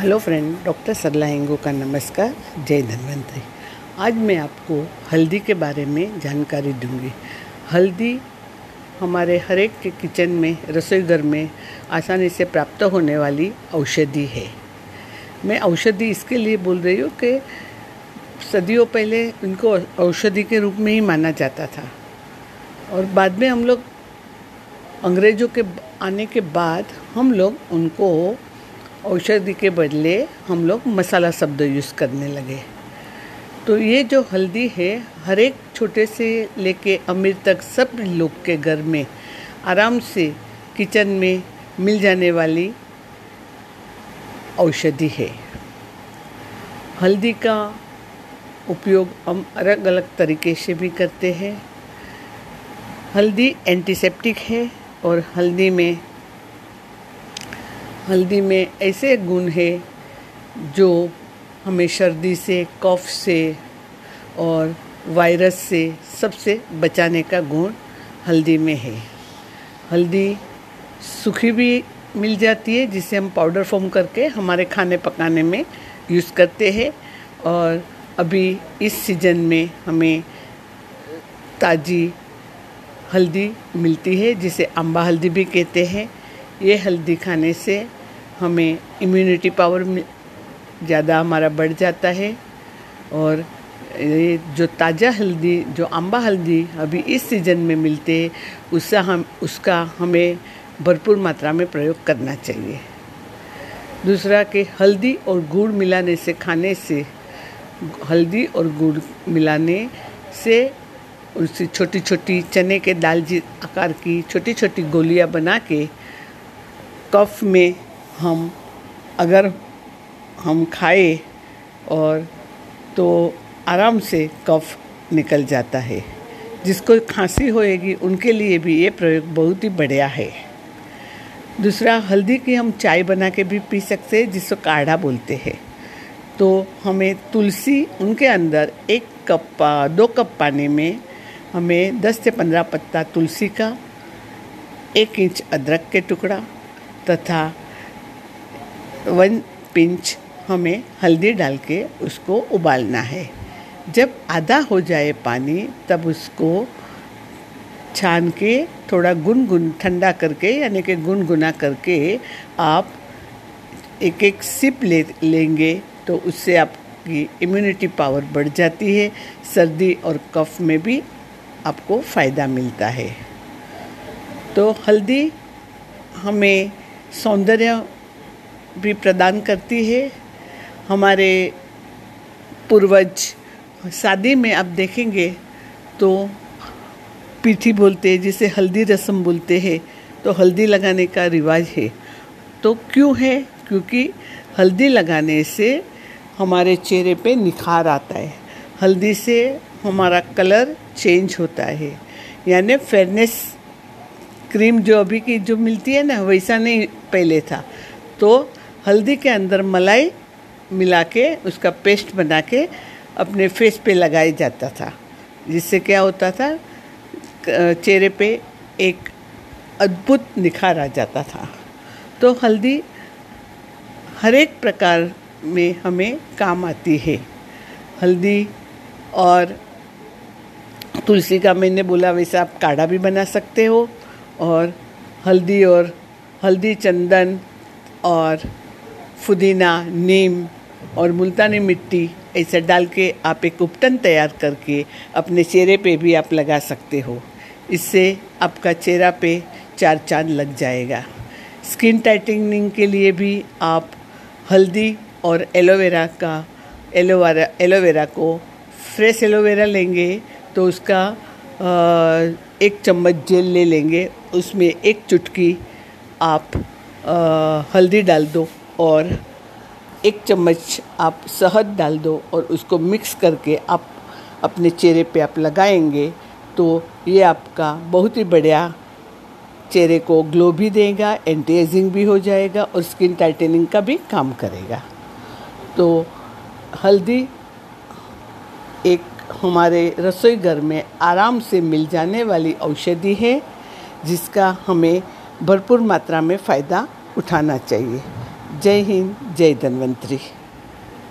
Hello friend, doctor Sarla Hengo का नमस्कार, जय धन्वंतरी। आज मैं आपको हल्दी के बारे में जानकारी दूँगी। हल्दी हमारे हर एक के किचन में, रसोई घर में आसानी से प्राप्त होने वाली औषधि है। मैं औषधि इसके लिए बोल रही हूँ कि सदियों पहले इनको औषधि के रूप में ही माना जाता था। और बाद में हम लोग अंग्रेज़ों के आने के बाद हम लोग उनको औषधि के बदले हम लोग मसाला शब्द यूज़ करने लगे। तो ये जो हल्दी है, हर एक छोटे से लेके अमीर तक सब लोग के घर में आराम से किचन में मिल जाने वाली औषधि है। हल्दी का उपयोग हम अलग अलग तरीके से भी करते हैं। हल्दी एंटीसेप्टिक है और हल्दी में हल्दी में ऐसे गुण है जो हमें सर्दी से, कफ से और वायरस से सबसे बचाने का गुण हल्दी में है। हल्दी सूखी भी मिल जाती है, जिसे हम पाउडर फॉर्म करके हमारे खाने पकाने में यूज़ करते हैं और अभी इस सीज़न में हमें ताज़ी हल्दी मिलती है, जिसे अम्बा हल्दी भी कहते हैं। ये हल्दी खाने से हमें इम्यूनिटी पावर ज़्यादा हमारा बढ़ जाता है। और ये जो ताज़ा हल्दी, जो अम्बा हल्दी अभी इस सीज़न में मिलते हैं, उससे हम, उसका हमें भरपूर मात्रा में प्रयोग करना चाहिए। दूसरा कि हल्दी और गुड़ मिलाने से, खाने से, हल्दी और गुड़ मिलाने से उससे छोटी छोटी चने के दाल जी, आकार की छोटी छोटी गोलियाँ बना के कफ में हम अगर हम खाए और तो आराम से कफ निकल जाता है। जिसको खांसी होएगी, उनके लिए भी ये प्रयोग बहुत ही बढ़िया है। दूसरा, हल्दी की हम चाय बना के भी पी सकते हैं, जिसको काढ़ा बोलते हैं। तो हमें तुलसी, उनके अंदर एक कप दो कप पानी में हमें 10 से 15 पत्ता तुलसी का, एक इंच अदरक के टुकड़ा तथा वन पिंच हमें हल्दी डाल के उसको उबालना है। जब आधा हो जाए पानी, तब उसको छान के थोड़ा गुनगुन, ठंडा करके, यानी कि गुनगुना करके आप एक एक सिप ले, लेंगे तो उससे आपकी इम्यूनिटी पावर बढ़ जाती है। सर्दी और कफ में भी आपको फ़ायदा मिलता है। तो हल्दी हमें सौंदर्य भी प्रदान करती है। हमारे पूर्वज शादी में आप देखेंगे तो पीठी बोलते हैं, जिसे हल्दी रस्म बोलते हैं तो हल्दी लगाने का रिवाज है। तो क्यों है? क्योंकि हल्दी लगाने से हमारे चेहरे पे निखार आता है। हल्दी से हमारा कलर चेंज होता है। यानी फेयरनेस क्रीम जो अभी की जो मिलती है ना, वैसा नहीं पहले था। तो हल्दी के अंदर मलाई मिला के उसका पेस्ट बना के अपने फेस पे लगाया जाता था। जिससे क्या होता था चेहरे पे एक अद्भुत निखार आ जाता था। तो हल्दी हर एक प्रकार में हमें काम आती है। हल्दी और तुलसी का मैंने बोला, वैसे आप काढ़ा भी बना सकते हो। और हल्दी और हल्दी चंदन और पुदीना नीम और मुल्तानी मिट्टी ऐसा डाल के आप एक उपटन तैयार करके अपने चेहरे पे भी आप लगा सकते हो। इससे आपका चेहरा पे चार चाँद लग जाएगा। स्किन टाइटनिंग के लिए भी आप हल्दी और एलोवेरा का, एलोवेरा एलोवेरा को फ्रेश एलोवेरा लेंगे तो उसका एक चम्मच जेल ले लेंगे। उसमें एक चुटकी आप हल्दी डाल दो। और एक चम्मच आप शहद डाल दो और उसको मिक्स करके आप अपने चेहरे पे आप लगाएँगे तो ये आपका बहुत ही बढ़िया चेहरे को ग्लो भी देगा एंटी एजिंग भी हो जाएगा और स्किन टाइटनिंग का भी काम करेगा। तो हल्दी एक हमारे रसोई घर में आराम से मिल जाने वाली औषधि है, जिसका हमें भरपूर मात्रा में फ़ायदा उठाना चाहिए। जय हिंद जय धन्वंतरी।